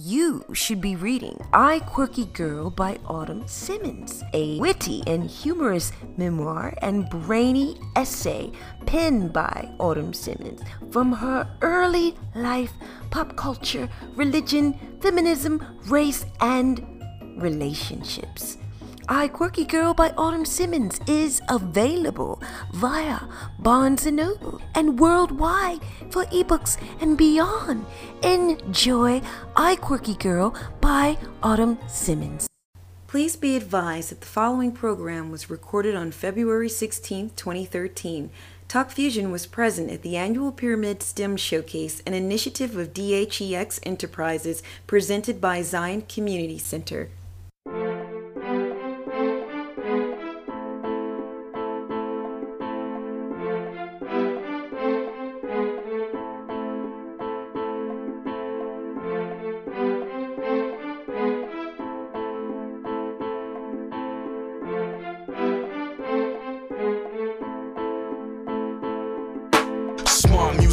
You should be reading I Quirky Girl by Autumn Simmons, a witty and humorous memoir and brainy essay penned by Autumn Simmons from her early life, pop culture, religion, feminism, race, and relationships. I Quirky Girl by Autumn Simmons is available via Barnes & Noble and worldwide for ebooks and beyond. Enjoy I Quirky Girl by Autumn Simmons. Please be advised that the following program was recorded on February 16, 2013. Talk Fuzion was present at the annual Pyramid STEM Showcase, an initiative of DHEX Enterprises presented by Zion Community Center.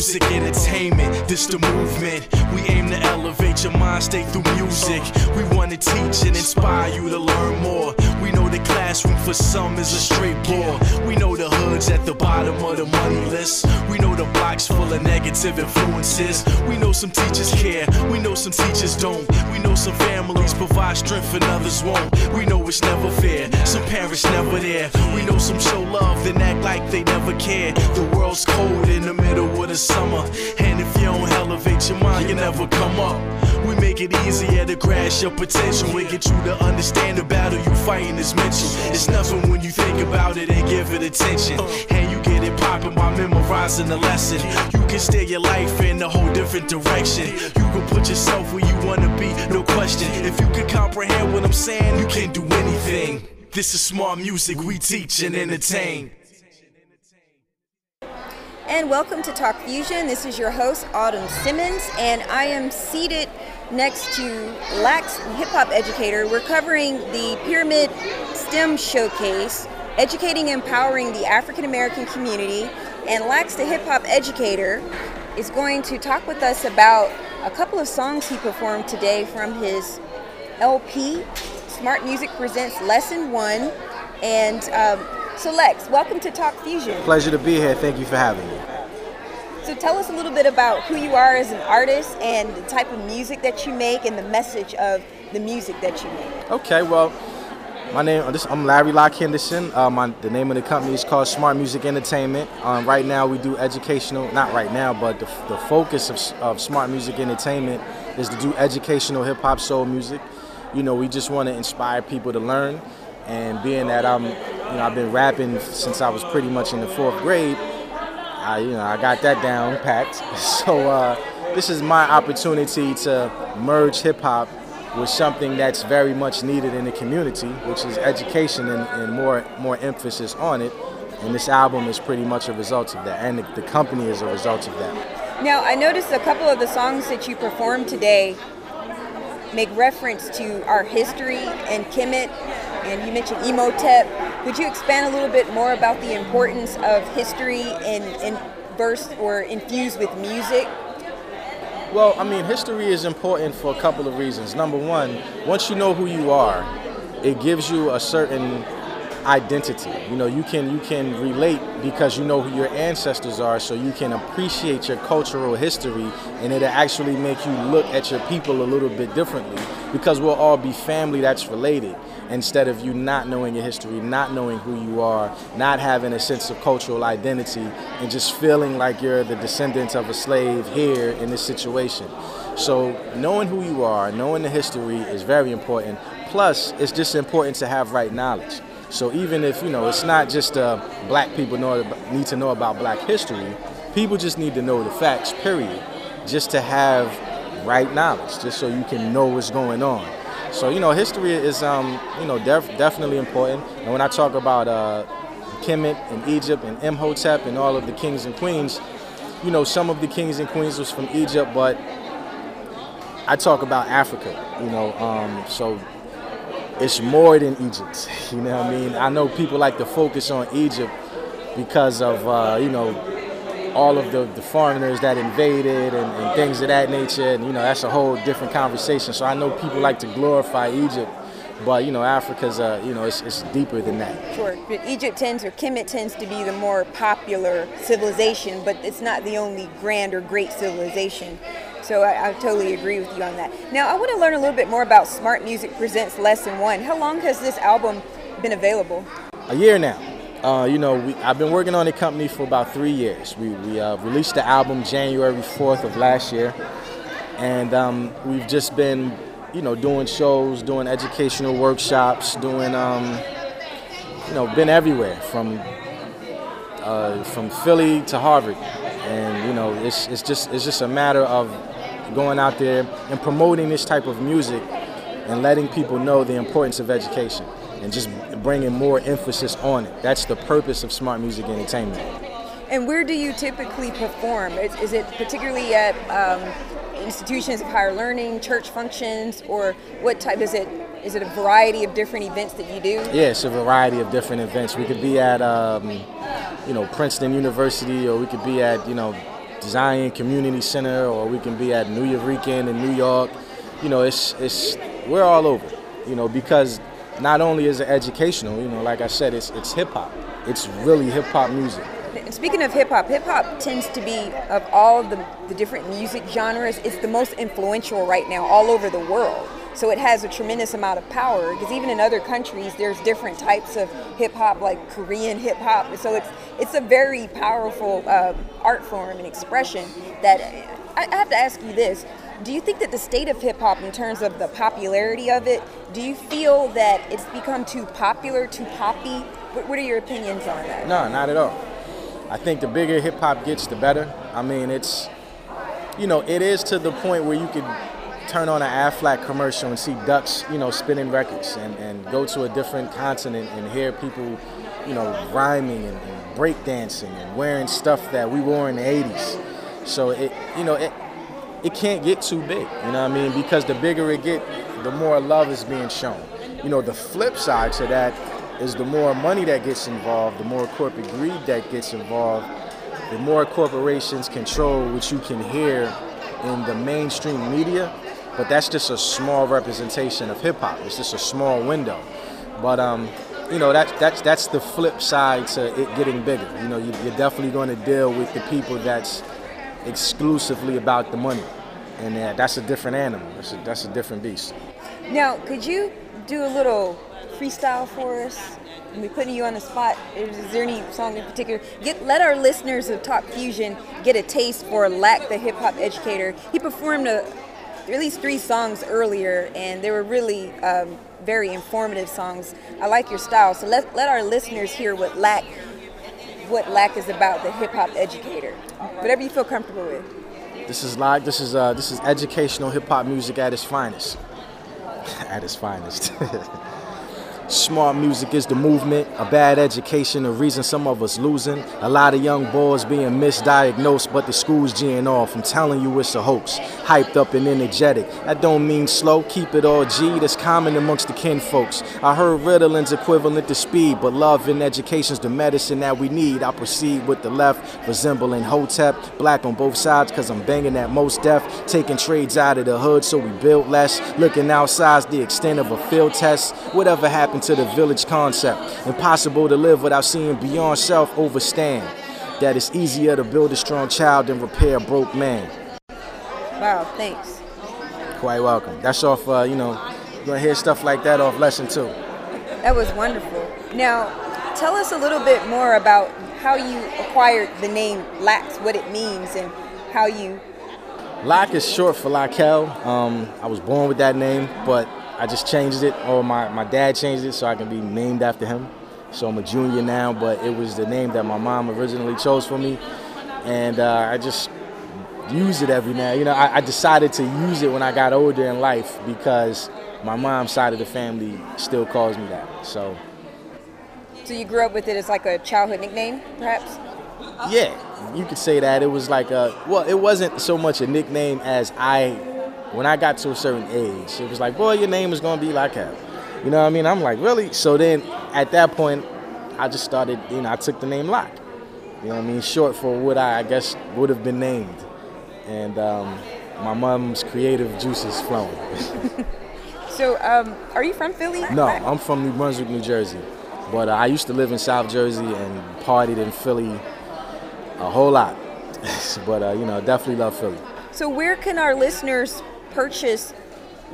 Music entertainment, this the movement. We aim to elevate your mind state through music. We want to teach and inspire you to learn more. We know the classroom for some is a straight bore. We know at the bottom of the money list. We know the blocks full of negative influences. We know some teachers care, we know some teachers don't. We know some families provide strength and others won't. We know it's never fair, some parents never there. We know some show love then act like they never care. The world's cold in the middle of the summer. And if you don't elevate your mind, you never come up. We make it easier to grasp your potential and get you to understand the battle you fighting is mental. It's nothing when you think about it and give it attention. And you get it popping by memorizing the lesson. You can steer your life in a whole different direction. You can put yourself where you wanna be, no question. If you can comprehend what I'm saying, you can do anything. This is smart music we teach and entertain. And welcome to Talk Fuzion. This is your host, Autumn Simmons, and I am seated next to Lax Hip Hop Educator. We're covering the Pyramid STEM Showcase, educating and empowering the African American community. And Lax, the Hip Hop Educator, is going to talk with us about a couple of songs he performed today from his LP. Smart Music presents Lesson One. And um, so, Lax, welcome to Talk Fuzion. Pleasure to be here. Thank you for having me. So, tell us a little bit about who you are as an artist and the type of music that you make and the message of the music that you make. Okay, well, my name I'm Larry Lax Henderson. Uh, my, the name of the company is called Smart Music Entertainment. Um, right now, we do educational. Not right now, but the, the focus of, of Smart Music Entertainment is to do educational hip hop soul music. You know, we just want to inspire people to learn. And being that I'm you know, I've been rapping since I was pretty much in the fourth grade. I, you know, I got that down packed. So uh, this is my opportunity to merge hip hop with something that's very much needed in the community, which is education and, and, more more emphasis on it. And this album is pretty much a result of that, and the, the company is a result of that. Now, I noticed a couple of the songs that you performed today make reference to our history and Kemet, and you mentioned Imhotep. Could you expand a little bit more about the importance of history and, in verse or infused with music? Well, I mean, history is important for a couple of reasons. Number one, once you know who you are, it gives you a certain identity. You know, you can you can relate because you know who your ancestors are, so you can appreciate your cultural history, and it'll actually make you look at your people a little bit differently because we'll all be family that's related instead of you not knowing your history, not knowing who you are, not having a sense of cultural identity, and just feeling like you're the descendant of a slave here in this situation. So, knowing who you are, knowing the history is very important. Plus, it's just important to have right knowledge. So, even if, you know, it's not just uh, black people know, need to know about black history, people just need to know the facts, period, just to have right knowledge, just so you can know what's going on. So you know, history is um, you know def- definitely important. And when I talk about uh, Kemet and Egypt and Imhotep and all of the kings and queens, you know, some of the kings and queens was from Egypt, but I talk about Africa. You know, um, so it's more than Egypt. You know what I mean? I know people like to focus on Egypt because of uh, you know all of the, the foreigners that invaded and, and things of that nature. And, you know, that's a whole different conversation. So I know people like to glorify Egypt but you know, Africa's uh, you know, it's, it's deeper than that. Sure, but Egypt tends or Kemet tends to be the more popular civilization, but it's not the only grand or great civilization. So I, I, totally agree with you on that. Now I want to learn a little bit more about Smart Music Presents Lesson One. How long has this album been available? A year now. Uh, you know, we, I've been working on the company for about three years. We, we uh, released the album January 4th of last year, and um, we've just been, you know, doing shows, doing educational workshops, doing, um, you know, been everywhere from uh, from Philly to Harvard, and you know, it's it's just it's just a matter of going out there and promoting this type of music and letting people know the importance of education and just bringing more emphasis on it. That's the purpose of Smart Music Entertainment. And where do you typically perform? Is, is it particularly at um, institutions of higher learning, church functions, or what type is it? Is it a variety of different events that you do? Yeah, it's a variety of different events. We could be at, um, you know, Princeton University, or we could be at, you know, Zion Community Center, or we can be at New Nuyorican in New York. You know, it's it's we're all over. You know, because not only is it educational, you know, like I said, it's it's hip hop. It's really hip hop music. Speaking of hip hop, hip hop tends to be of all the, the different music genres, it's the most influential right now all over the world. So it has a tremendous amount of power because even in other countries, there's different types of hip hop, like Korean hip hop. So it's it's a very powerful uh, art form and expression. That I, I have to ask you this: Do you think that the state of hip hop, in terms of the popularity of it, do you feel that it's become too popular, too poppy? What, what are your opinions on that? No, not at all. I think the bigger hip hop gets, the better. I mean, it's you know, it is to the point where you could turn on an Aflac commercial and see ducks, you know, spinning records and, and go to a different continent and hear people, you know, rhyming and, and breakdancing and wearing stuff that we wore in the 80s. So it, you know, it, it can't get too big, you know what I mean? Because the bigger it get, the more love is being shown. You know, the flip side to that is the more money that gets involved, the more corporate greed that gets involved, the more corporations control what you can hear in the mainstream media, but that's just a small representation of hip hop. It's just a small window. But um, you know, that's that's that's the flip side to it getting bigger. You know, you, are definitely going to deal with the people that's exclusively about the money, and uh, that's a different animal. That's a, that's a different beast. Now, could you do a little freestyle for us? And we putting you on the spot. Is, is, there any song in particular? Get let our listeners of Talk Fuzion get a taste for Lax, the hip hop educator. He performed a at least three songs earlier, and they were really um, very informative songs. I like your style, so let let our listeners hear what Lax what Lax is about, the hip hop educator. Whatever you feel comfortable with. This is like this is uh, this is educational hip hop music at its finest. at its finest. Smart music is the movement, a bad education, the reason some of us losing. A lot of young boys being misdiagnosed, but the school's G'ing off. I'm telling you it's a hoax. Hyped up and energetic. That don't mean slow, keep it all G, that's common amongst the kin folks. I heard Ritalin's equivalent to speed, but love and education's the medicine that we need. I proceed with the left, resembling Hotep. Black on both sides, cause I'm banging that most deaf. Taking trades out of the hood so we build less. Looking outside's the extent of a field test. Whatever happened into the village concept. Impossible to live without seeing beyond self overstand. That it's easier to build a strong child than repair a broke man. Wow, thanks. Quite welcome. That's off, uh, you know, you're gonna hear stuff like that off lesson two. That was wonderful. Now, tell us a little bit more about how you acquired the name Lax, what it means, and how you. Lax is short for Lakel. Um, I was born with that name, but I just changed it, or my, my dad changed it so I can be named after him. So I'm a junior now, but it was the name that my mom originally chose for me. And uh, I just use it every now. You know, I, I, decided to use it when I got older in life because my mom's side of the family still calls me that. So. So you grew up with it as like a childhood nickname, perhaps? Yeah, you could say that. It was like a well, it wasn't so much a nickname as I when I got to a certain age, it was like, boy, your name is gonna be like that. You know what I mean? I'm like, really? So then at that point, I just started, you know, I took the name Lax. You know what I mean? Short for what I, I guess would have been named. And um, my mom's creative juices flowing. so, um, are you from Philly? No, I'm from New Brunswick, New Jersey. But uh, I used to live in South Jersey and partied in Philly a whole lot. but, uh, you know, definitely love Philly. So, where can our listeners purchase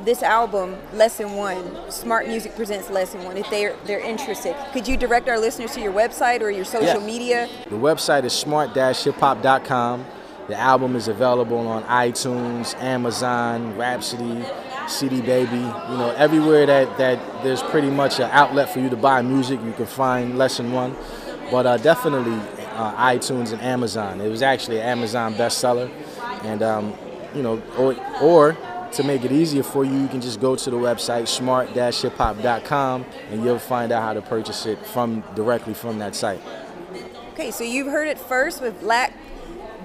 this album, Lesson One, Smart Music Presents Lesson One, if they're they're interested. Could you direct our listeners to your website or your social yeah. media? The website is smart-hiphop.com. The album is available on iTunes, Amazon, Rhapsody, CD Baby. You know, everywhere that, that there's pretty much an outlet for you to buy music, you can find Lesson One. But uh, definitely uh, iTunes and Amazon. It was actually an Amazon bestseller, and um, you know, or, or to make it easier for you, you can just go to the website smart-hiphop.com and you'll find out how to purchase it from directly from that site. Okay, so you've heard it first with Lax,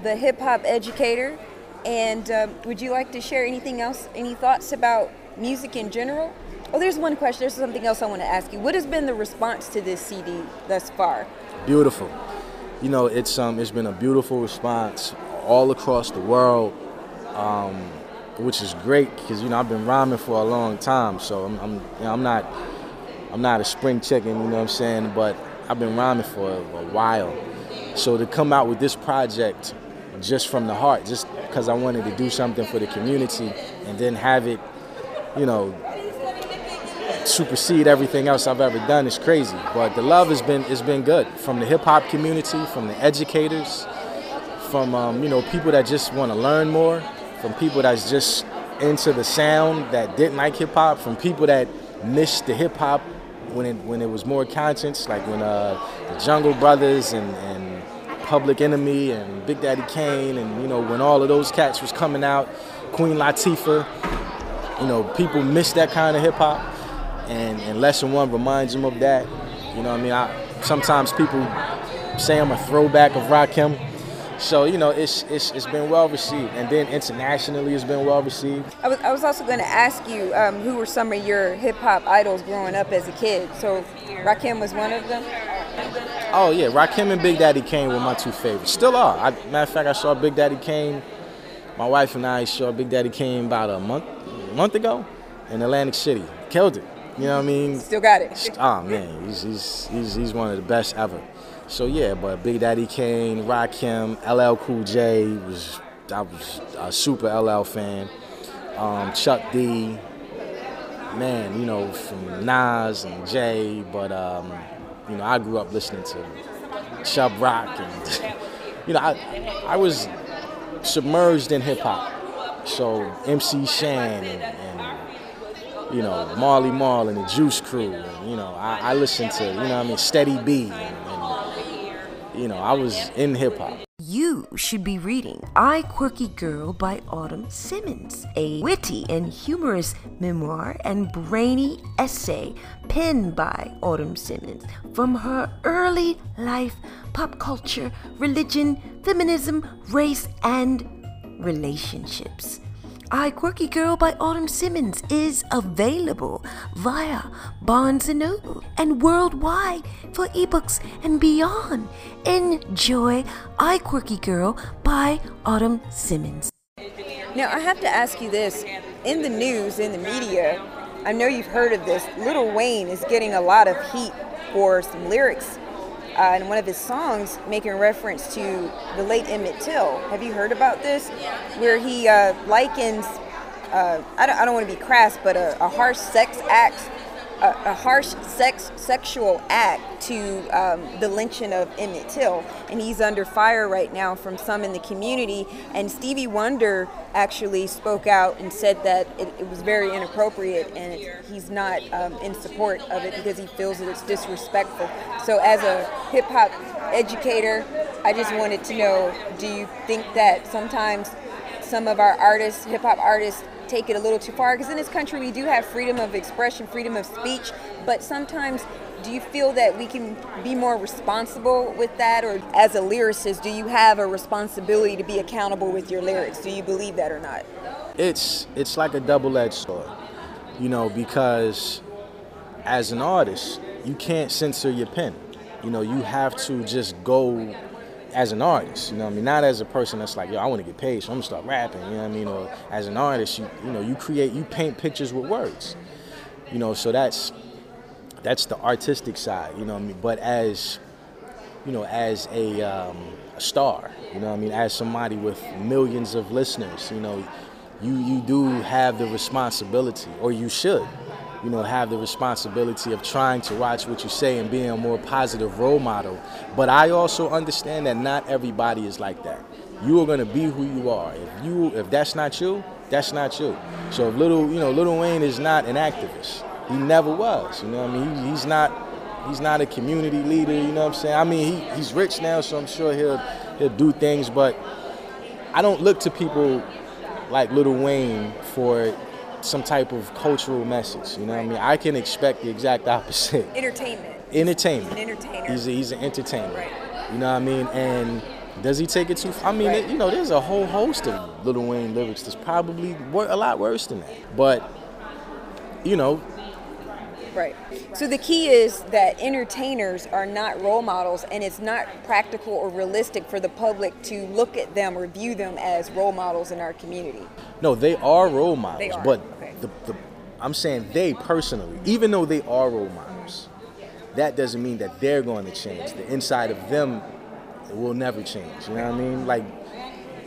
the hip hop educator. And um, would you like to share anything else, any thoughts about music in general? Oh, there's one question. There's something else I want to ask you. What has been the response to this CD thus far? Beautiful. You know, it's um, it's been a beautiful response all across the world. Um, which is great because you know I've been rhyming for a long time, so I'm I'm, you know, I'm not I'm not a spring chicken, you know what I'm saying, but I've been rhyming for a, a while. So to come out with this project just from the heart, just because I wanted to do something for the community and then have it, you know, supersede everything else I've ever done is crazy. But the love has been has been good from the hip hop community, from the educators, from um, you know people that just want to learn more from people that's just into the sound that didn't like hip hop, from people that missed the hip hop when it when it was more conscious, like when uh, the Jungle Brothers and, and Public Enemy and Big Daddy Kane and you know when all of those cats was coming out, Queen Latifah, you know people miss that kind of hip hop, and and Lesson One reminds them of that. You know, I mean, I, sometimes people say I'm a throwback of Rakim so you know, it's it's it's been well received, and then internationally, it's been well received. I was I was also going to ask you um, who were some of your hip hop idols growing up as a kid. So Rakim was one of them. Oh yeah, Rakim and Big Daddy Kane were my two favorites. Still are. I, matter of fact, I saw Big Daddy Kane. My wife and I saw Big Daddy Kane about a month a month ago in Atlantic City. Killed it. You know what I mean? Still got it. Oh man, he's he's he's, he's one of the best ever. So yeah, but Big Daddy Kane, Rakim, LL Cool J was I was a super LL fan. Um, Chuck D, man, you know from Nas and Jay, but um, you know I grew up listening to Chubb Rock and you know I I was submerged in hip hop. So MC Shan and, and you know Marley Marl and the Juice Crew, and, you know I, I listened to you know I mean Steady B. And, you know, I was in hip hop. You should be reading I Quirky Girl by Autumn Simmons, a witty and humorous memoir and brainy essay penned by Autumn Simmons from her early life, pop culture, religion, feminism, race, and relationships. I Quirky Girl by Autumn Simmons is available via Barnes & Noble and worldwide for ebooks and beyond. Enjoy I Quirky Girl by Autumn Simmons. Now, I have to ask you this. In the news, in the media, I know you've heard of this. Lil Wayne is getting a lot of heat for some lyrics uh, in one of his songs making reference to the late Emmett Till. Have you heard about this? Where he uh, likens, uh, I don't, I don't want to be crass, but a, a harsh sex act a, a harsh sex sexual act to um, the lynching of Emmett Till, and he's under fire right now from some in the community. And Stevie Wonder actually spoke out and said that it, it was very inappropriate, and it, he's not um, in support of it because he feels that it's disrespectful. So, as a hip hop educator, I just wanted to know: Do you think that sometimes some of our artists, hip hop artists, take it a little too far because in this country we do have freedom of expression, freedom of speech, but sometimes do you feel that we can be more responsible with that? Or as a lyricist do you have a responsibility to be accountable with your lyrics? Do you believe that or not? It's it's like a double-edged sword you know because as an artist you can't censor your pen. You know you have to just go as an artist, you know I mean? Not as a person that's like, yo, I want to get paid, so I'm gonna start rapping, you know what I mean? Or as an artist, you you know, you create, you paint pictures with words, you know. So that's that's the artistic side, you know what I mean? But as you know, as a, um, a star, you know I mean? As somebody with millions of listeners, you know, you you do have the responsibility, or you should, you know, have the responsibility of trying to watch what you say and being a more positive role model. But I also understand that not everybody is like that. You are gonna be who you are. If you if that's not you, that's not you. So if little you know, Lil Wayne is not an activist. He never was. You know I mean? He, he's not he's not a community leader, you know what I'm saying? I mean he, he's rich now, so I'm sure he'll he'll do things, but I don't look to people like Lil Wayne for some type of cultural message. You know what I mean? I can expect the exact opposite. Entertainment. Entertainment. An entertainer. He's a, he's an entertainer. Right. You know what I mean? And does he take it too? far? I mean, Right. it, you know, there's a whole host of Lil Wayne lyrics that's probably wor- a lot worse than that. But you know, Right. So the key is that entertainers are not role models, and it's not practical or realistic for the public to look at them or view them as role models in our community. no, they are role models. They are, But okay. the, the, I'm saying they personally, even though they are role models, that doesn't mean that they're going to change. The inside of them will never change. You know what I mean? Like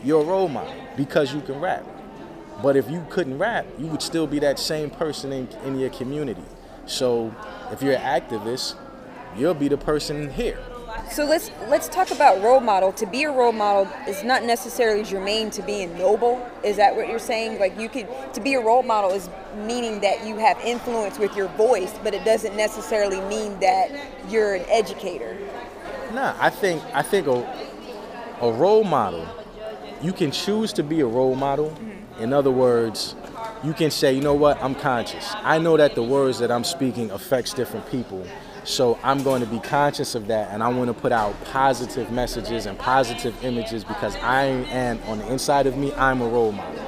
you're a role model because you can rap. But if you couldn't rap, you would still be that same person in, in your community. So if you're an activist, you'll be the person here. So let's let's talk about role model. To be a role model is not necessarily germane to being noble. Is that what you're saying? Like you could to be a role model is meaning that you have influence with your voice, but it doesn't necessarily mean that you're an educator. Nah, I think I think a, a role model, you can choose to be a role model. Mm-hmm. In other words, you can say, you know what, I'm conscious. I know that the words that I'm speaking affects different people. So I'm going to be conscious of that and I want to put out positive messages and positive images because I am on the inside of me, I'm a role model.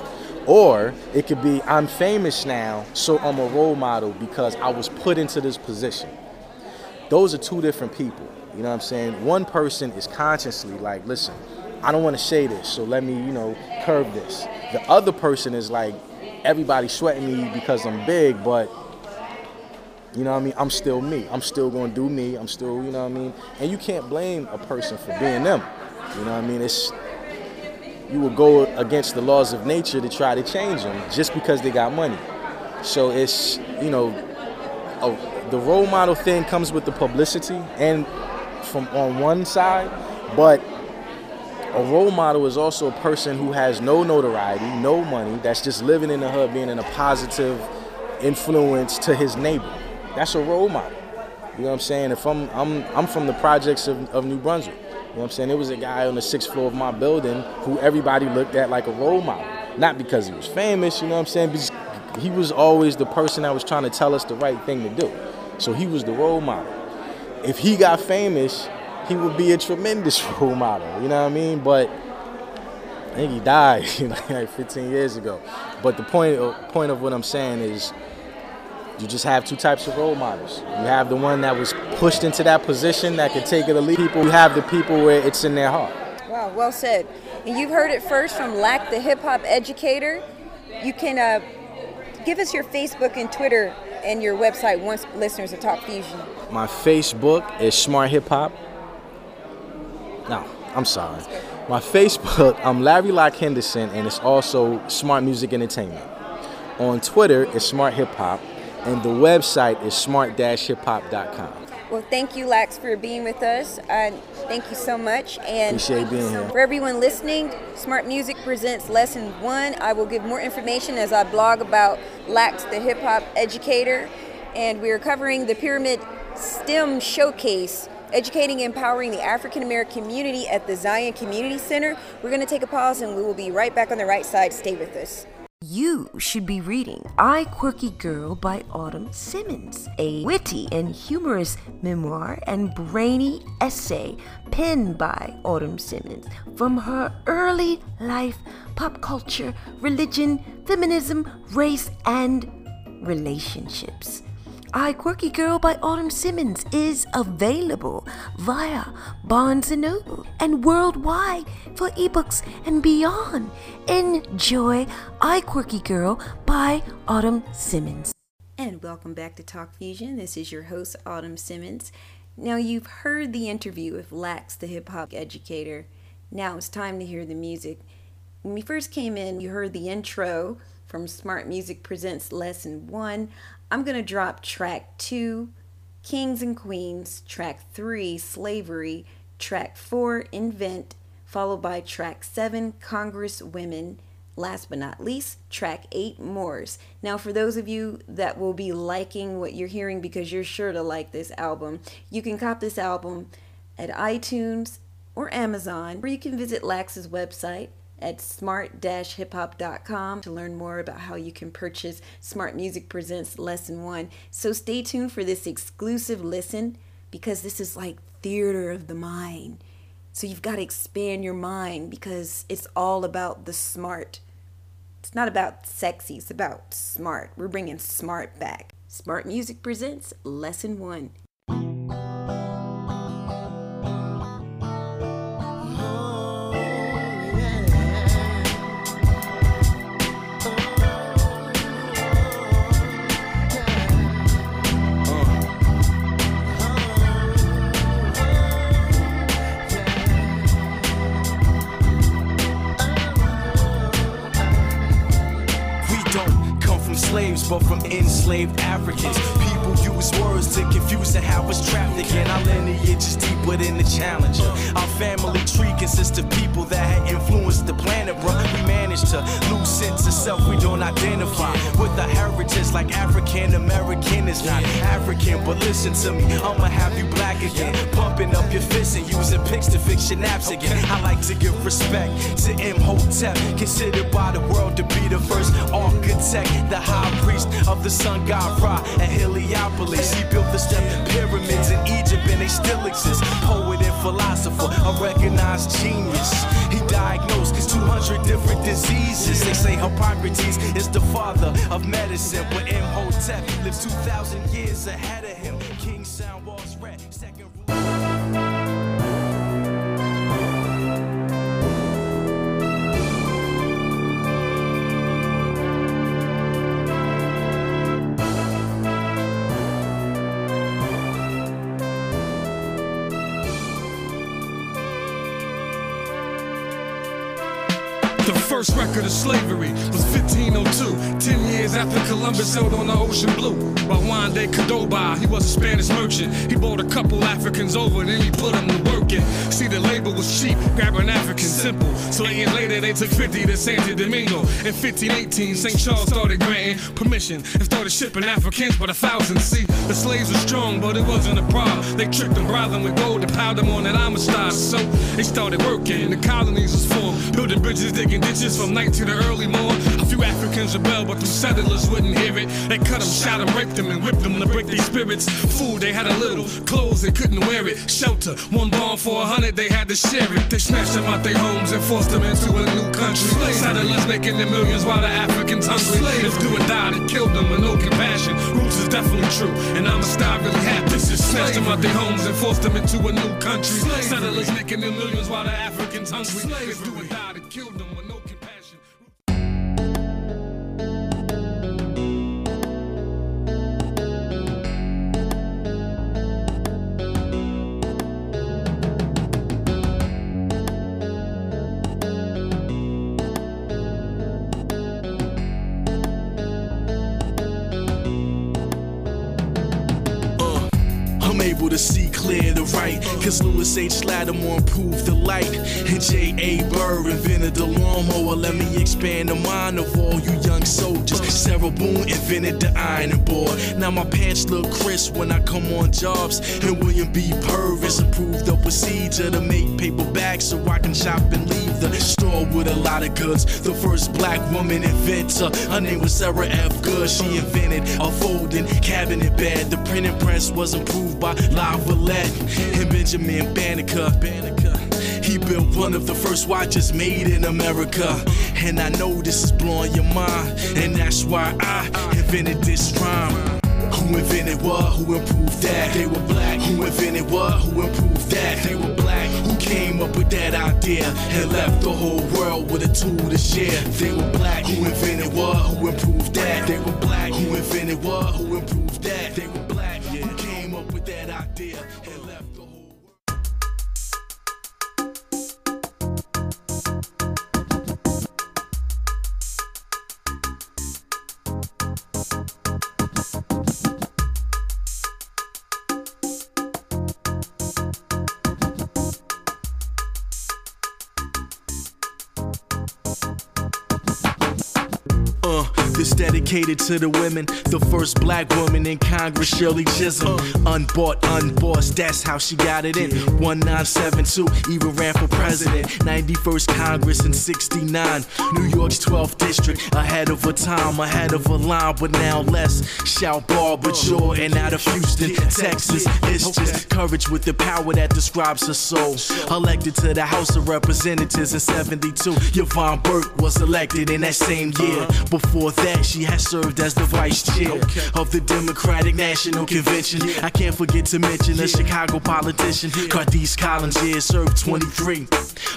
Or it could be I'm famous now, so I'm a role model because I was put into this position those are two different people. You know what I'm saying? One person is consciously like, listen, I don't want to say this, so let me, you know, curb this. The other person is like, everybody's sweating me because I'm big, but you know what I mean? I'm still me. I'm still going to do me. I'm still, you know what I mean? And you can't blame a person for being them. You know what I mean? It's you will go against the laws of nature to try to change them just because they got money. So it's, you know, a, the role model thing comes with the publicity and from on one side, but a role model is also a person who has no notoriety, no money, that's just living in the hood, being in a positive influence to his neighbor. That's a role model. You know what I'm saying? If I'm I'm I'm from the projects of, of New Brunswick. You know what I'm saying? There was a guy on the sixth floor of my building who everybody looked at like a role model. Not because he was famous, you know what I'm saying? Because he was always the person that was trying to tell us the right thing to do. So he was the role model. If he got famous, he would be a tremendous role model, you know what I mean? But I think he died you know, like 15 years ago. But the point point of what I'm saying is you just have two types of role models. You have the one that was pushed into that position that could take it to lead people. You have the people where it's in their heart. Wow, well said. And you've heard it first from Lax the Hip Hop Educator. You can uh, give us your Facebook and Twitter and your website once listeners of Talk Fuzion. My Facebook is Smart Hip Hop. No, I'm sorry. My Facebook, I'm Larry Lax Henderson, and it's also Smart Music Entertainment. On Twitter, it's Smart Hip Hop, and the website is smart-hiphop.com. Well, thank you, Lax, for being with us. Uh, thank you so much. And Appreciate being here. For everyone listening, Smart Music presents Lesson One. I will give more information as I blog about Lax, the hip hop educator. And we are covering the Pyramid STEM Showcase, educating and empowering the African American community at the Zion Community Center. We're going to take a pause and we will be right back on the right side. Stay with us. You should be reading I Quirky Girl by Autumn Simmons, a witty and humorous memoir and brainy essay penned by Autumn Simmons from her early life, pop culture, religion, feminism, race, and relationships. I Quirky Girl by Autumn Simmons is available via Barnes & Noble. and worldwide for ebooks and beyond. Enjoy I Quirky Girl by Autumn Simmons. And welcome back to Talk Fuzion. This is your host, Autumn Simmons. Now, you've heard the interview with Lax, the hip hop educator. Now it's time to hear the music. When we first came in, you heard the intro from Smart Music Presents Lesson 1. I'm going to drop track 2, Kings and Queens, track 3, Slavery, track 4, Invent, followed by track 7, Congress Women. Last but not least, track 8, Moors. Now, for those of you that will be liking what you're hearing because you're sure to like this album, you can cop this album at iTunes or Amazon, or you can visit Lax's website at smart-hiphop.com to learn more about how you can purchase Smart Music Presents Lesson 1. So stay tuned for this exclusive listen because this is like theater of the mind. So you've got to expand your mind because it's all about the smart. It's not about sexy, it's about smart. We're bringing smart back. Smart Music presents Lesson 1. Enslaved Africans. People use words to confuse have us trapped again. Our lineage is deeper than the challenger. Our family tree consists of people that had influenced the planet, bro. Managed to lose sense of self, we don't identify with the heritage like African American is not African. But listen to me, I'ma have you black again. Pumping up your fists and using pics to fix your naps again. I like to give respect to Imhotep, considered by the world to be the first architect, the high priest of the sun god Ra at Heliopolis. He built the step they still exist. Poet and philosopher, a recognized genius. He diagnosed 200 different diseases. They say Hippocrates is the father of medicine, but Imhotep lives 2,000 years ahead of record of slavery was 1502, 10 years after Columbus sailed on the ocean blue. By Juan de Cordoba, he was a Spanish merchant. He bought a couple Africans over, and then he put them to work. See, the labor was cheap, grab an African simple. So eight years later, they took 50 to Santo Domingo. In 1518, St. Charles started granting permission and started shipping Africans by the thousands. See, the slaves were strong, but it wasn't a problem. They tricked them, bribed them with gold, and piled them on that Amistad. So they started working, the colonies was formed, building bridges, digging ditches from night to the early morn. A few Africans rebelled, but the settlers wouldn't hear it. They cut them, shot them, raped them, and whipped them to break their spirits. Food, they had a little. Clothes, they couldn't wear it. Shelter, one bomb for a hundred, they had to share it. They snatched them out their homes and forced them into a new country. Settlers making their millions while the Africans hungry. If do or die, they killed them with no compassion. Roots is definitely true, and I'ma stop really happy. Snatched them out their homes and forced them into a new country. Settlers making their millions while the Africans hungry. If do or die, right. Cause Lewis H. Latimer improved the light. And J.A. Burr invented the lawnmower. Let me expand the mind of all you young soldiers. Sarah Boone invented the ironing board. Now my pants look crisp when I come on jobs. And William B. Purvis improved the procedure to make paper bags so I can shop and leave the store with a lot of goods. The first black woman inventor, her name was Sarah F. Goode. She invented a folding cabinet bed. The printing press was improved by Lavalette and Benjamin Banneker. Banneker. He built one of the first watches made in America. And I know this is blowing your mind. And that's why I invented this rhyme. Who invented what? Who improved that? They were black. Who invented what? Who improved that? They were black. Who came up with that idea and left the whole world with a tool to share? They were black. Who invented what? Who improved that? They were black. Who invented what? Who improved that? They were dedicated to the women. The first black woman in Congress, Shirley Chisholm. Unbought, unbossed, that's how she got it in. 1972, even ran for president. 91st Congress in 69. New York's 12th district, ahead of her time, ahead of her line, but now less. Shout bar, but sure, and out of Houston, Texas. It's just courage with the power that describes her soul. Elected to the House of Representatives in 72. Yvonne Burke was elected in that same year. Before that, she had served as the vice chair of the Democratic National Convention. I can't forget to mention a Chicago politician, Cardiss Collins, yeah, served 23.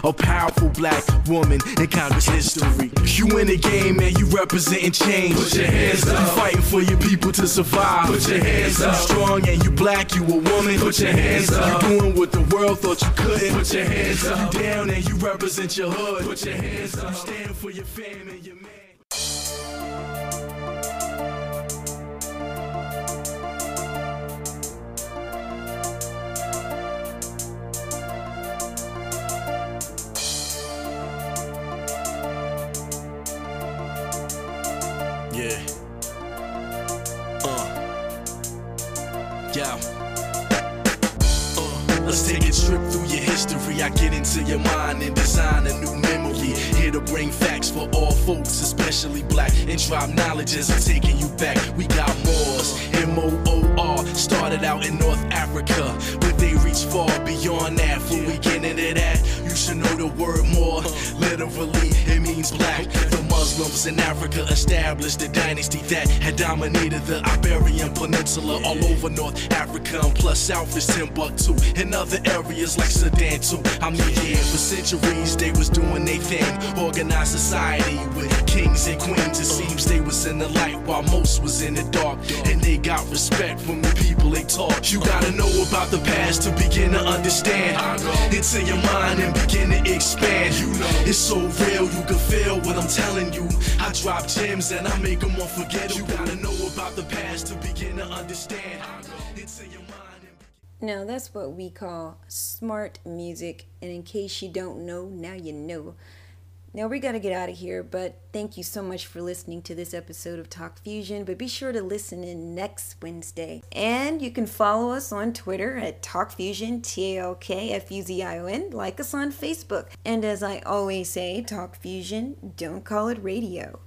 A powerful black woman in Congress history. You in the game man, you representing change. Put your hands up. You fighting for your people to survive. Put your hands up. You strong and you black, you a woman. Put your hands up. You doing what the world thought you couldn't. Put your hands up. You down and you represent your hood. Put your hands up. You stand for your fam and your man. I get into your mind and design a new memory. Here to bring facts for all folks, especially black, and drop knowledge as I'm taking you back. We got Moors, M O O R, started out in North Africa, but they reach far beyond that. Before we get into that, you should know the word more. Literally, it means black. The Muslims in Africa established a dynasty that had dominated the Iberian Peninsula all over North Africa and plus south is Timbuktu and other areas like Sudan too. I mean, yeah, for centuries they was doing their thing, organized society with kings and queens. It seems they was in the light while most was in the dark, and they got respect from the people they taught. You gotta know about the past to begin to understand. Into your mind and begin to expand. You know, it's so real, you can feel what I'm telling you. I drop gems and I make them unforgettable. You gotta know about the past to begin to understand. Now, that's what we call smart music. And in case you don't know, now you know. Now, we got to get out of here, but thank you so much for listening to this episode of Talk Fuzion. But be sure to listen in next Wednesday. And you can follow us on Twitter at Talk Fuzion, T A L K F U Z I O N. Like us on Facebook. And as I always say, Talk Fuzion, don't call it radio.